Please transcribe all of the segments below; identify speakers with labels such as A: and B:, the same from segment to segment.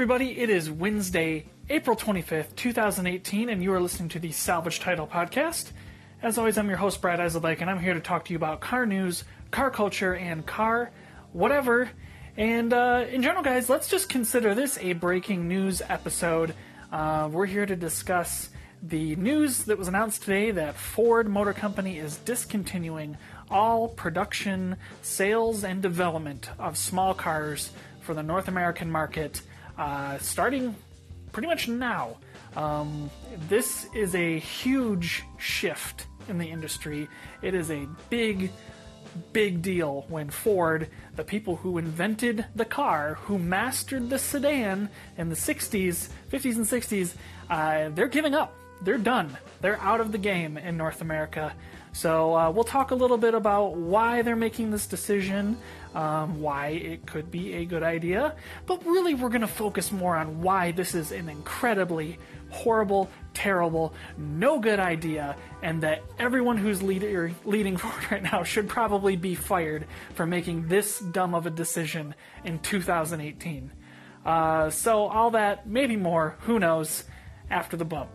A: everybody. It is Wednesday, April 25th, 2018, and you are listening to the Salvage Title Podcast. As always, I'm your host, Brad Eiseldyke, and I'm here to talk to you about car news, car culture, and car whatever. And uh, in general, guys, let's just consider this a breaking news episode. Uh, we're here to discuss the news that was announced today that Ford Motor Company is discontinuing all production, sales, and development of small cars for the North American market uh, starting pretty much now. Um, this is a huge shift in the industry. It is a big, big deal when Ford, the people who invented the car, who mastered the sedan in the 60s, 50s, and 60s, uh, they're giving up. They're done. They're out of the game in North America. So uh, we'll talk a little bit about why they're making this decision, um, why it could be a good idea, but really we're going to focus more on why this is an incredibly horrible, terrible, no good idea, and that everyone who's leader, leading Ford right now should probably be fired for making this dumb of a decision in 2018. Uh, so all that, maybe more, who knows, after the bump.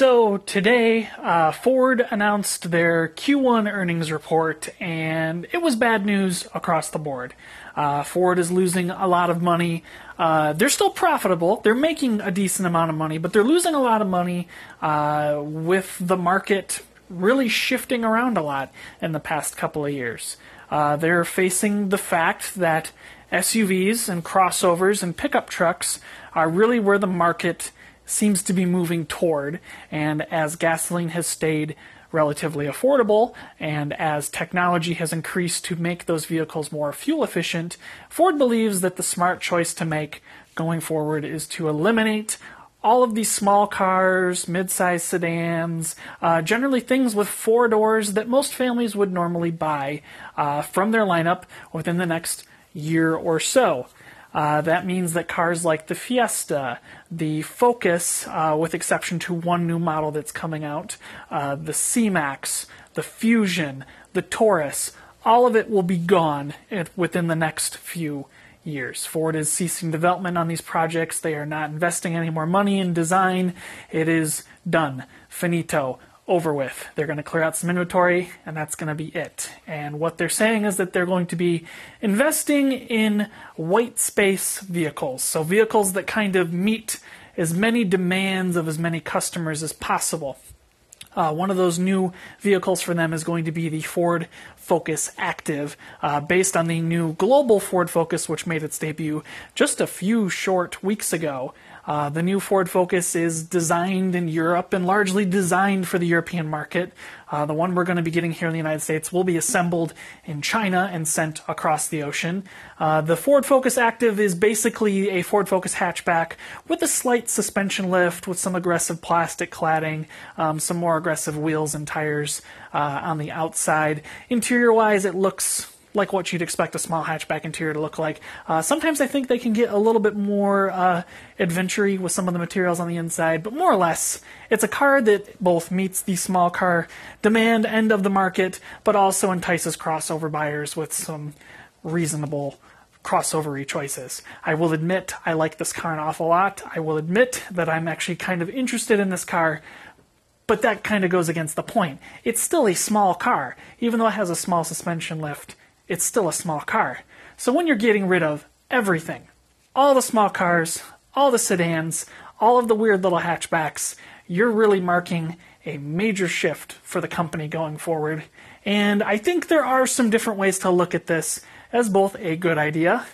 A: So today, uh, Ford announced their Q1 earnings report, and it was bad news across the board. Uh, Ford is losing a lot of money. Uh, they're still profitable. They're making a decent amount of money, but they're losing a lot of money uh, with the market really shifting around a lot in the past couple of years. Uh, they're facing the fact that SUVs and crossovers and pickup trucks are really where the market seems to be moving toward. And as gasoline has stayed relatively affordable, and as technology has increased to make those vehicles more fuel efficient, Ford believes that the smart choice to make going forward is to eliminate all of these small cars, mid-sized sedans, uh, generally things with four doors that most families would normally buy uh, from their lineup within the next year or so. Uh, that means that cars like the Fiesta, the Focus, uh, with exception to one new model that's coming out, uh, the C-Max, the Fusion, the Taurus, all of it will be gone within the next few years. Ford is ceasing development on these projects. They are not investing any more money in design. It is done. Finito over with. They're going to clear out some inventory, and that's going to be it. And what they're saying is that they're going to be investing in white space vehicles. So, vehicles that kind of meet as many demands of as many customers as possible. Uh, one of those new vehicles for them is going to be the Ford Focus Active, uh, based on the new global Ford Focus, which made its debut just a few short weeks ago. Uh, the new Ford Focus is designed in Europe and largely designed for the European market. Uh, the one we're going to be getting here in the United States will be assembled in China and sent across the ocean. Uh, the Ford Focus Active is basically a Ford Focus hatchback with a slight suspension lift, with some aggressive plastic cladding, um, some more aggressive wheels and tires uh, on the outside. Interior wise, it looks like what you'd expect a small hatchback interior to look like. Uh, sometimes I think they can get a little bit more uh, with some of the materials on the inside, but more or less, it's a car that both meets the small car demand end of the market, but also entices crossover buyers with some reasonable crossovery choices. I will admit I like this car an awful lot. I will admit that I'm actually kind of interested in this car, but that kind of goes against the point. It's still a small car, even though it has a small suspension lift it's still a small car. So when you're getting rid of everything, all the small cars, all the sedans, all of the weird little hatchbacks, you're really marking a major shift for the company going forward. And I think there are some different ways to look at this as both a good idea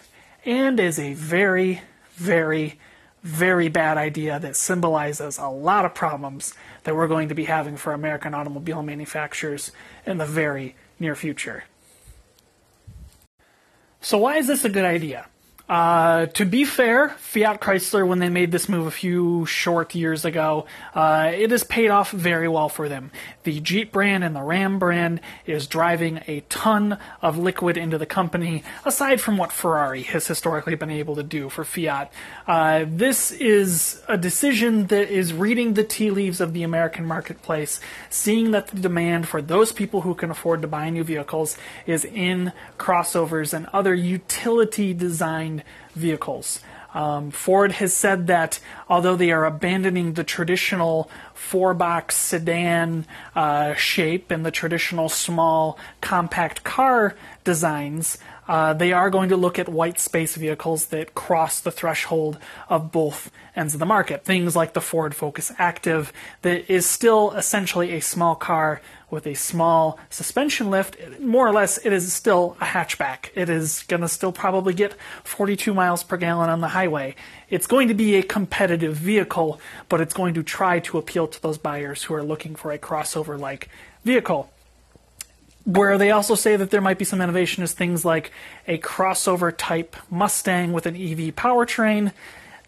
A: and as a very, very, very bad idea that symbolizes a lot of problems that we're going to be having for American automobile manufacturers in the very near future. So, why is this a good idea? Uh, to be fair, Fiat Chrysler, when they made this move a few short years ago, uh, it has paid off very well for them. The Jeep brand and the Ram brand is driving a ton of liquid into the company, aside from what Ferrari has historically been able to do for Fiat. Uh, this is a decision that is reading the tea leaves of the American marketplace, seeing that the demand for those people who can afford to buy new vehicles is in crossovers and other utility vehicles. Um, Ford has said that although they are abandoning the traditional four box sedan uh, shape and the traditional small compact car designs, uh, they are going to look at white space vehicles that cross the threshold of both ends of the market. Things like the Ford Focus Active, that is still essentially a small car with a small suspension lift. More or less, it is still a hatchback. It is going to still probably get 42 miles per gallon on the highway. It's going to be a competitive vehicle, but it's going to try to appeal to those buyers who are looking for a crossover like vehicle. Where they also say that there might be some innovation is things like a crossover type Mustang with an EV powertrain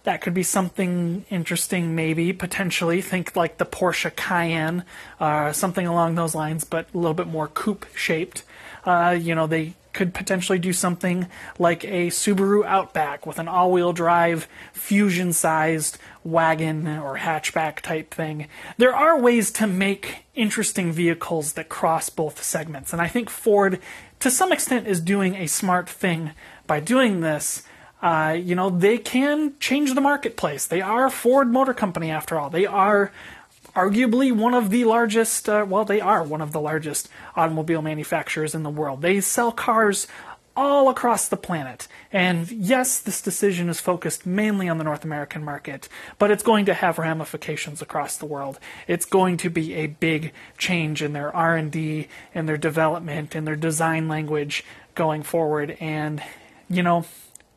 A: that could be something interesting, maybe potentially. Think like the Porsche Cayenne, uh, something along those lines, but a little bit more coupe shaped. Uh, you know, they could potentially do something like a Subaru Outback with an all wheel drive, fusion sized wagon or hatchback type thing. There are ways to make interesting vehicles that cross both segments, and I think Ford, to some extent, is doing a smart thing by doing this uh, you know, they can change the marketplace. They are Ford Motor Company, after all. They are arguably one of the largest, uh, well, they are one of the largest automobile manufacturers in the world. They sell cars all across the planet. And yes, this decision is focused mainly on the North American market, but it's going to have ramifications across the world. It's going to be a big change in their R&D, in their development, in their design language going forward and you know,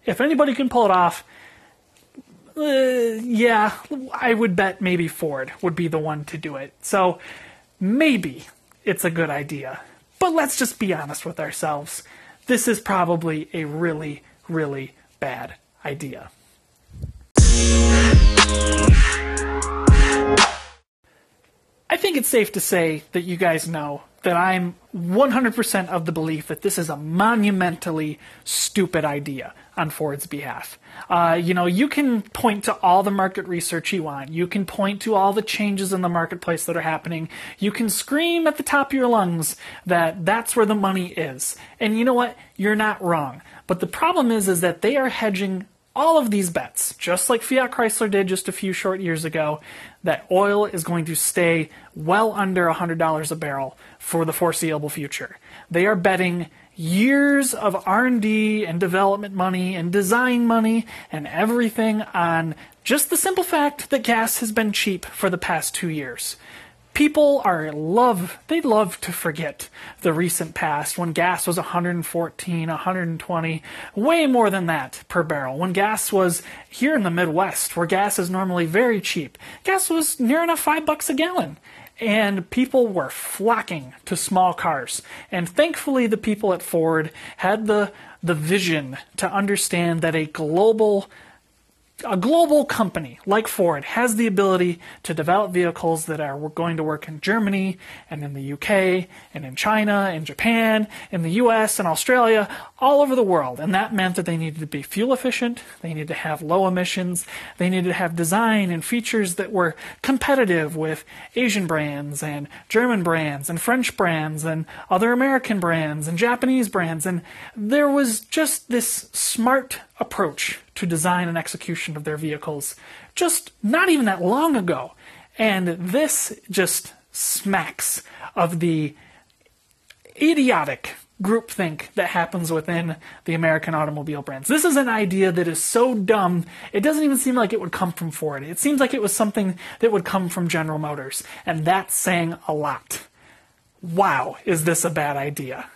A: if anybody can pull it off, uh, yeah, I would bet maybe Ford would be the one to do it. So maybe it's a good idea. But let's just be honest with ourselves. This is probably a really, really bad idea. I think it's safe to say that you guys know that I'm 100% of the belief that this is a monumentally stupid idea on Ford's behalf. Uh, you know, you can point to all the market research you want. You can point to all the changes in the marketplace that are happening. You can scream at the top of your lungs that that's where the money is. And you know what? You're not wrong. But the problem is, is that they are hedging all of these bets, just like Fiat Chrysler did just a few short years ago, that oil is going to stay well under $100 a barrel for the foreseeable future. They are betting years of R&D and development money and design money and everything on just the simple fact that gas has been cheap for the past 2 years. People are love they love to forget the recent past when gas was 114 120 way more than that per barrel. When gas was here in the midwest where gas is normally very cheap gas was near enough 5 bucks a gallon and people were flocking to small cars. And thankfully the people at Ford had the the vision to understand that a global a global company like Ford has the ability to develop vehicles that are going to work in Germany and in the UK and in China and Japan, in the US and Australia, all over the world. And that meant that they needed to be fuel efficient, they needed to have low emissions, they needed to have design and features that were competitive with Asian brands and German brands and French brands and other American brands and Japanese brands. And there was just this smart approach to design and execution of their vehicles just not even that long ago. And this just smacks of the idiotic groupthink that happens within the American automobile brands. This is an idea that is so dumb, it doesn't even seem like it would come from Ford. It seems like it was something that would come from General Motors, and that's saying a lot. Wow, is this a bad idea?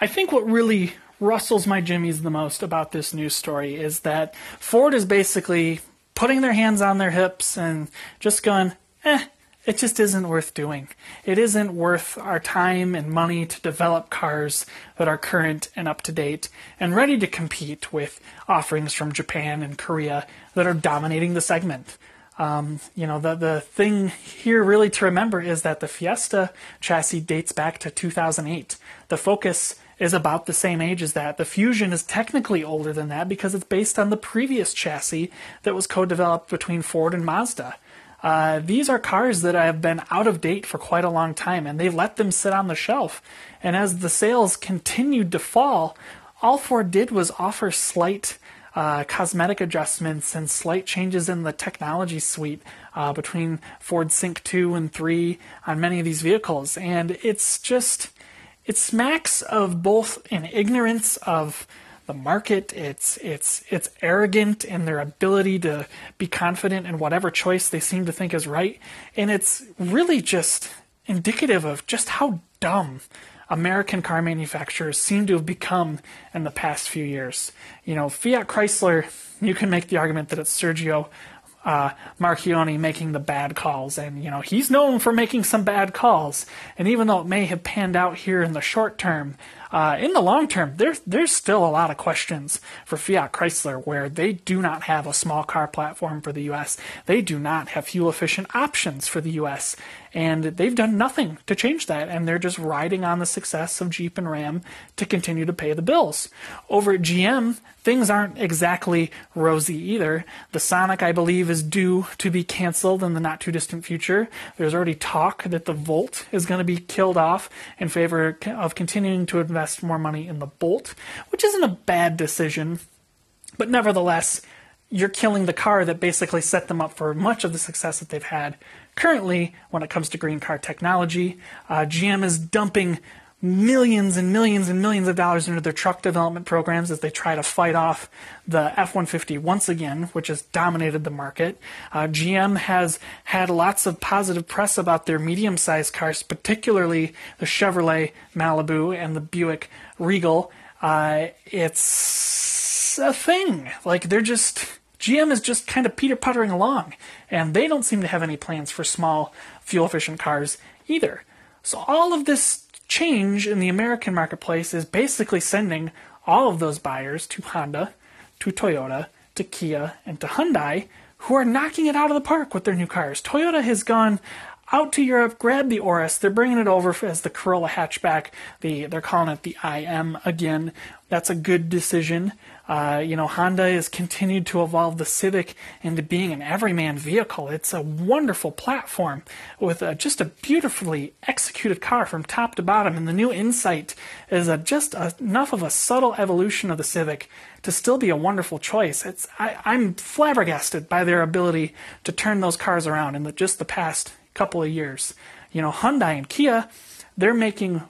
A: I think what really rustles my jimmies the most about this news story is that Ford is basically putting their hands on their hips and just going, eh, it just isn't worth doing. It isn't worth our time and money to develop cars that are current and up to date and ready to compete with offerings from Japan and Korea that are dominating the segment. Um, you know, the, the thing here really to remember is that the Fiesta chassis dates back to 2008. The Focus is about the same age as that. The Fusion is technically older than that because it's based on the previous chassis that was co developed between Ford and Mazda. Uh, these are cars that have been out of date for quite a long time, and they let them sit on the shelf. And as the sales continued to fall, all Ford did was offer slight uh, cosmetic adjustments and slight changes in the technology suite uh, between Ford Sync 2 and 3 on many of these vehicles. And it's just, it smacks of both an ignorance of the market. It's it's it's arrogant in their ability to be confident in whatever choice they seem to think is right, and it's really just indicative of just how dumb American car manufacturers seem to have become in the past few years. You know, Fiat Chrysler, you can make the argument that it's Sergio uh, Marchionne making the bad calls, and you know he's known for making some bad calls. And even though it may have panned out here in the short term, uh, in the long term, there's there's still a lot of questions for Fiat Chrysler where they do not have a small car platform for the U.S. They do not have fuel efficient options for the U.S. And they've done nothing to change that, and they're just riding on the success of Jeep and Ram to continue to pay the bills. Over at GM, things aren't exactly rosy either. The Sonic, I believe, is due to be canceled in the not too distant future. There's already talk that the Volt is going to be killed off in favor of continuing to invest more money in the Bolt, which isn't a bad decision. But nevertheless, you're killing the car that basically set them up for much of the success that they've had Currently, when it comes to green car technology, uh, GM is dumping millions and millions and millions of dollars into their truck development programs as they try to fight off the F 150 once again, which has dominated the market. Uh, GM has had lots of positive press about their medium sized cars, particularly the Chevrolet Malibu and the Buick Regal. Uh, it's a thing. Like, they're just GM is just kind of peter puttering along, and they don't seem to have any plans for small, fuel efficient cars either. So, all of this change in the American marketplace is basically sending all of those buyers to Honda, to Toyota, to Kia, and to Hyundai, who are knocking it out of the park with their new cars. Toyota has gone out to Europe, grab the Auris. They're bringing it over as the Corolla hatchback. The, they're calling it the IM again. That's a good decision. Uh, you know, Honda has continued to evolve the Civic into being an everyman vehicle. It's a wonderful platform with a, just a beautifully executed car from top to bottom. And the new Insight is a, just a, enough of a subtle evolution of the Civic to still be a wonderful choice. It's I, I'm flabbergasted by their ability to turn those cars around in the, just the past couple of years. You know, Hyundai and Kia, they're making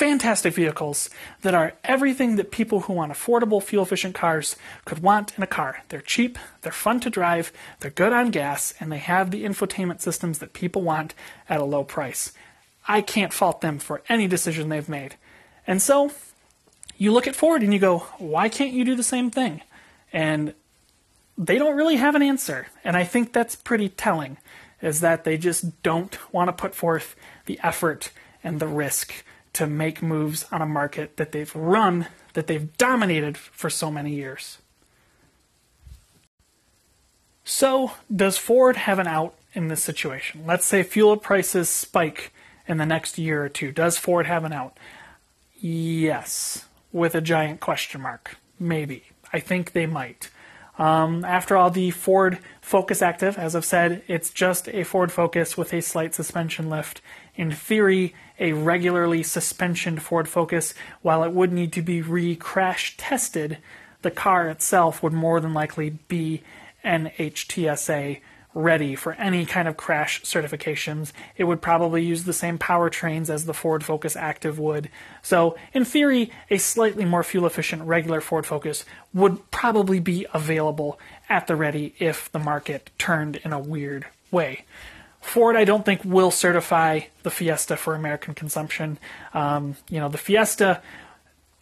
A: fantastic vehicles that are everything that people who want affordable, fuel efficient cars could want in a car. They're cheap, they're fun to drive, they're good on gas, and they have the infotainment systems that people want at a low price. I can't fault them for any decision they've made. And so, you look at Ford and you go, why can't you do the same thing? And they don't really have an answer. And I think that's pretty telling, is that they just don't want to put forth the effort and the risk to make moves on a market that they've run, that they've dominated for so many years. So, does Ford have an out in this situation? Let's say fuel prices spike in the next year or two. Does Ford have an out? Yes, with a giant question mark. Maybe. I think they might. Um, after all, the Ford Focus Active, as I've said, it's just a Ford Focus with a slight suspension lift. In theory, a regularly suspensioned Ford Focus, while it would need to be re crash tested, the car itself would more than likely be NHTSA ready for any kind of crash certifications. It would probably use the same powertrains as the Ford Focus Active would. So, in theory, a slightly more fuel efficient regular Ford Focus would probably be available at the ready if the market turned in a weird way. Ford, I don't think, will certify the Fiesta for American consumption. Um, you know, the Fiesta,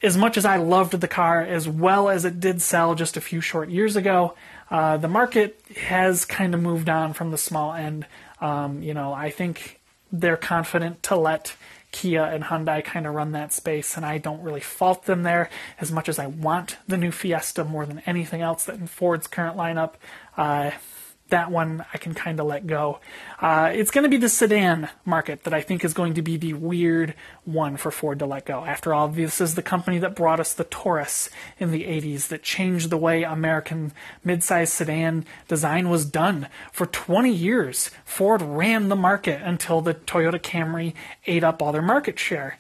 A: as much as I loved the car, as well as it did sell just a few short years ago, uh, the market has kind of moved on from the small end Um, you know, I think they're confident to let Kia and Hyundai kind of run that space, and I don't really fault them there as much as I want the new Fiesta more than anything else that in Ford's current lineup. Uh, that one I can kind of let go. Uh, it's going to be the sedan market that I think is going to be the weird one for Ford to let go. After all, this is the company that brought us the Taurus in the 80s, that changed the way American midsize sedan design was done. For 20 years, Ford ran the market until the Toyota Camry ate up all their market share.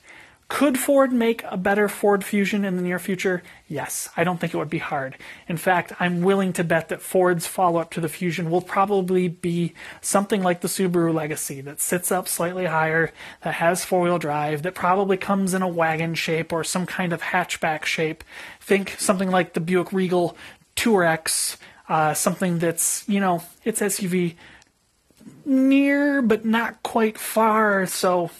A: Could Ford make a better Ford Fusion in the near future? Yes, I don't think it would be hard. In fact, I'm willing to bet that Ford's follow up to the Fusion will probably be something like the Subaru Legacy that sits up slightly higher, that has four wheel drive, that probably comes in a wagon shape or some kind of hatchback shape. Think something like the Buick Regal Tour X, uh, something that's, you know, it's SUV near but not quite far, so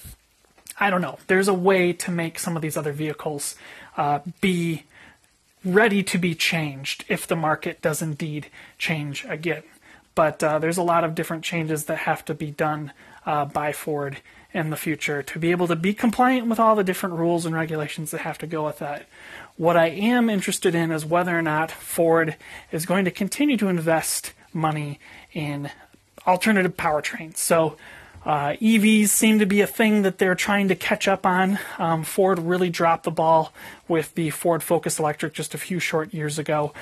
A: I don't know. There's a way to make some of these other vehicles uh, be ready to be changed if the market does indeed change again. But uh, there's a lot of different changes that have to be done uh, by Ford in the future to be able to be compliant with all the different rules and regulations that have to go with that. What I am interested in is whether or not Ford is going to continue to invest money in alternative powertrains. So uh, EVs seem to be a thing that they're trying to catch up on. Um, Ford really dropped the ball with the Ford Focus Electric just a few short years ago.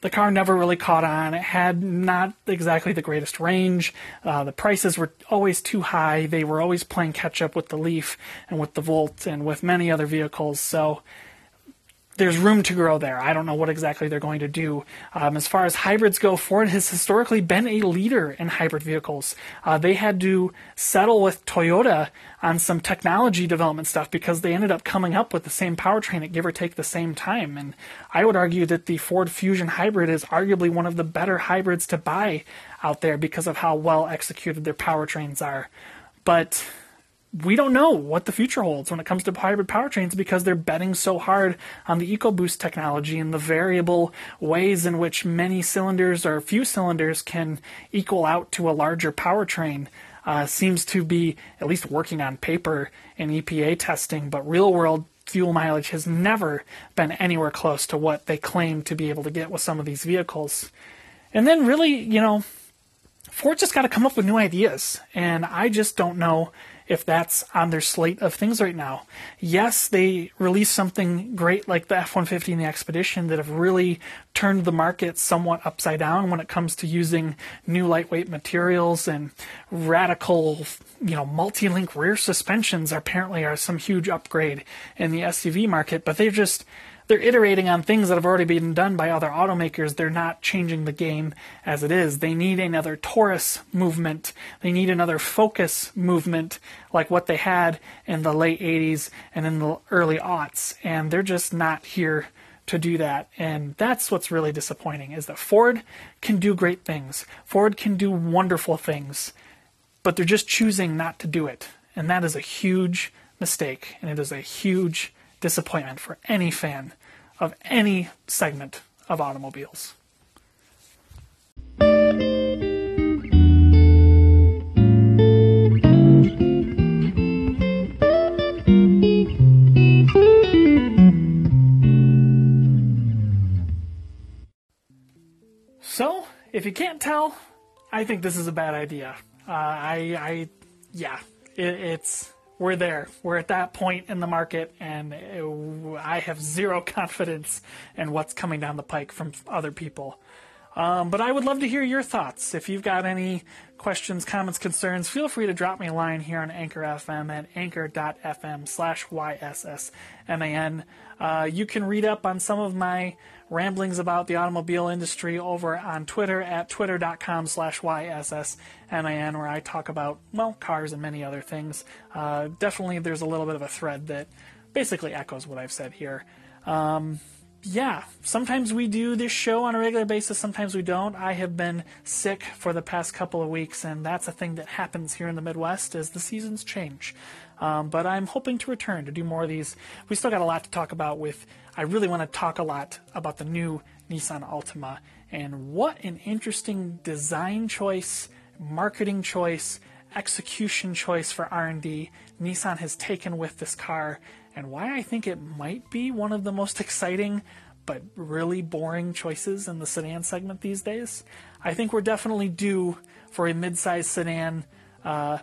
A: The car never really caught on. It had not exactly the greatest range. Uh, the prices were always too high. They were always playing catch up with the Leaf and with the Volt and with many other vehicles. So there's room to grow there. I don't know what exactly they're going to do. Um, as far as hybrids go, Ford has historically been a leader in hybrid vehicles. Uh, they had to settle with Toyota on some technology development stuff because they ended up coming up with the same powertrain at give or take the same time. And I would argue that the Ford Fusion hybrid is arguably one of the better hybrids to buy out there because of how well executed their powertrains are. But we don't know what the future holds when it comes to hybrid powertrains because they're betting so hard on the EcoBoost technology and the variable ways in which many cylinders or few cylinders can equal out to a larger powertrain. Uh, seems to be at least working on paper in EPA testing, but real world fuel mileage has never been anywhere close to what they claim to be able to get with some of these vehicles. And then, really, you know, Ford just got to come up with new ideas. And I just don't know if that's on their slate of things right now. Yes, they released something great like the F 150 and the Expedition that have really turned the market somewhat upside down when it comes to using new lightweight materials and radical, you know, multi link rear suspensions apparently are some huge upgrade in the SUV market, but they've just they're iterating on things that have already been done by other automakers. They're not changing the game as it is. They need another Taurus movement. They need another Focus movement like what they had in the late 80s and in the early aughts. And they're just not here to do that. And that's what's really disappointing is that Ford can do great things. Ford can do wonderful things, but they're just choosing not to do it. And that is a huge mistake. And it is a huge disappointment for any fan of any segment of automobiles. So, if you can't tell, I think this is a bad idea. Uh, I, I, yeah, it, it's we're there. We're at that point in the market, and I have zero confidence in what's coming down the pike from other people. Um, but I would love to hear your thoughts. If you've got any questions, comments, concerns, feel free to drop me a line here on Anchor FM at anchor.fm slash YSSMAN. Uh, you can read up on some of my ramblings about the automobile industry over on Twitter at twitter.com slash YSSMAN, where I talk about, well, cars and many other things. Uh, definitely there's a little bit of a thread that basically echoes what I've said here. Um, yeah, sometimes we do this show on a regular basis, sometimes we don't. I have been sick for the past couple of weeks, and that's a thing that happens here in the Midwest as the seasons change. Um, but I'm hoping to return to do more of these. We still got a lot to talk about with. I really want to talk a lot about the new Nissan Altima and what an interesting design choice marketing choice, execution choice for R&D Nissan has taken with this car and why I think it might be one of the most exciting but really boring choices in the sedan segment these days. I think we're definitely due for a midsize sedan uh,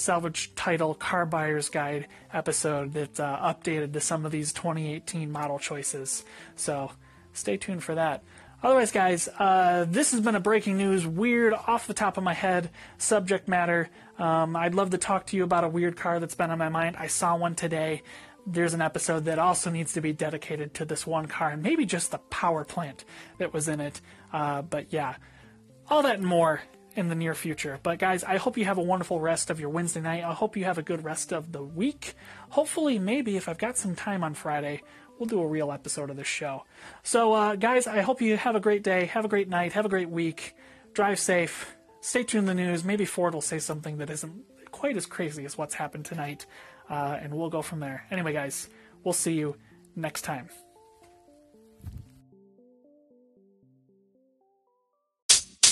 A: salvage title car buyer's guide episode that's uh, updated to some of these 2018 model choices. So stay tuned for that. Otherwise, guys, uh, this has been a breaking news, weird, off the top of my head subject matter. Um, I'd love to talk to you about a weird car that's been on my mind. I saw one today. There's an episode that also needs to be dedicated to this one car and maybe just the power plant that was in it. Uh, but yeah, all that and more in the near future. But guys, I hope you have a wonderful rest of your Wednesday night. I hope you have a good rest of the week. Hopefully, maybe if I've got some time on Friday, we'll do a real episode of this show. So, uh, guys, I hope you have a great day, have a great night, have a great week. Drive safe. Stay tuned to the news. Maybe Ford will say something that isn't quite as crazy as what's happened tonight, uh, and we'll go from there. Anyway, guys, we'll see you next time.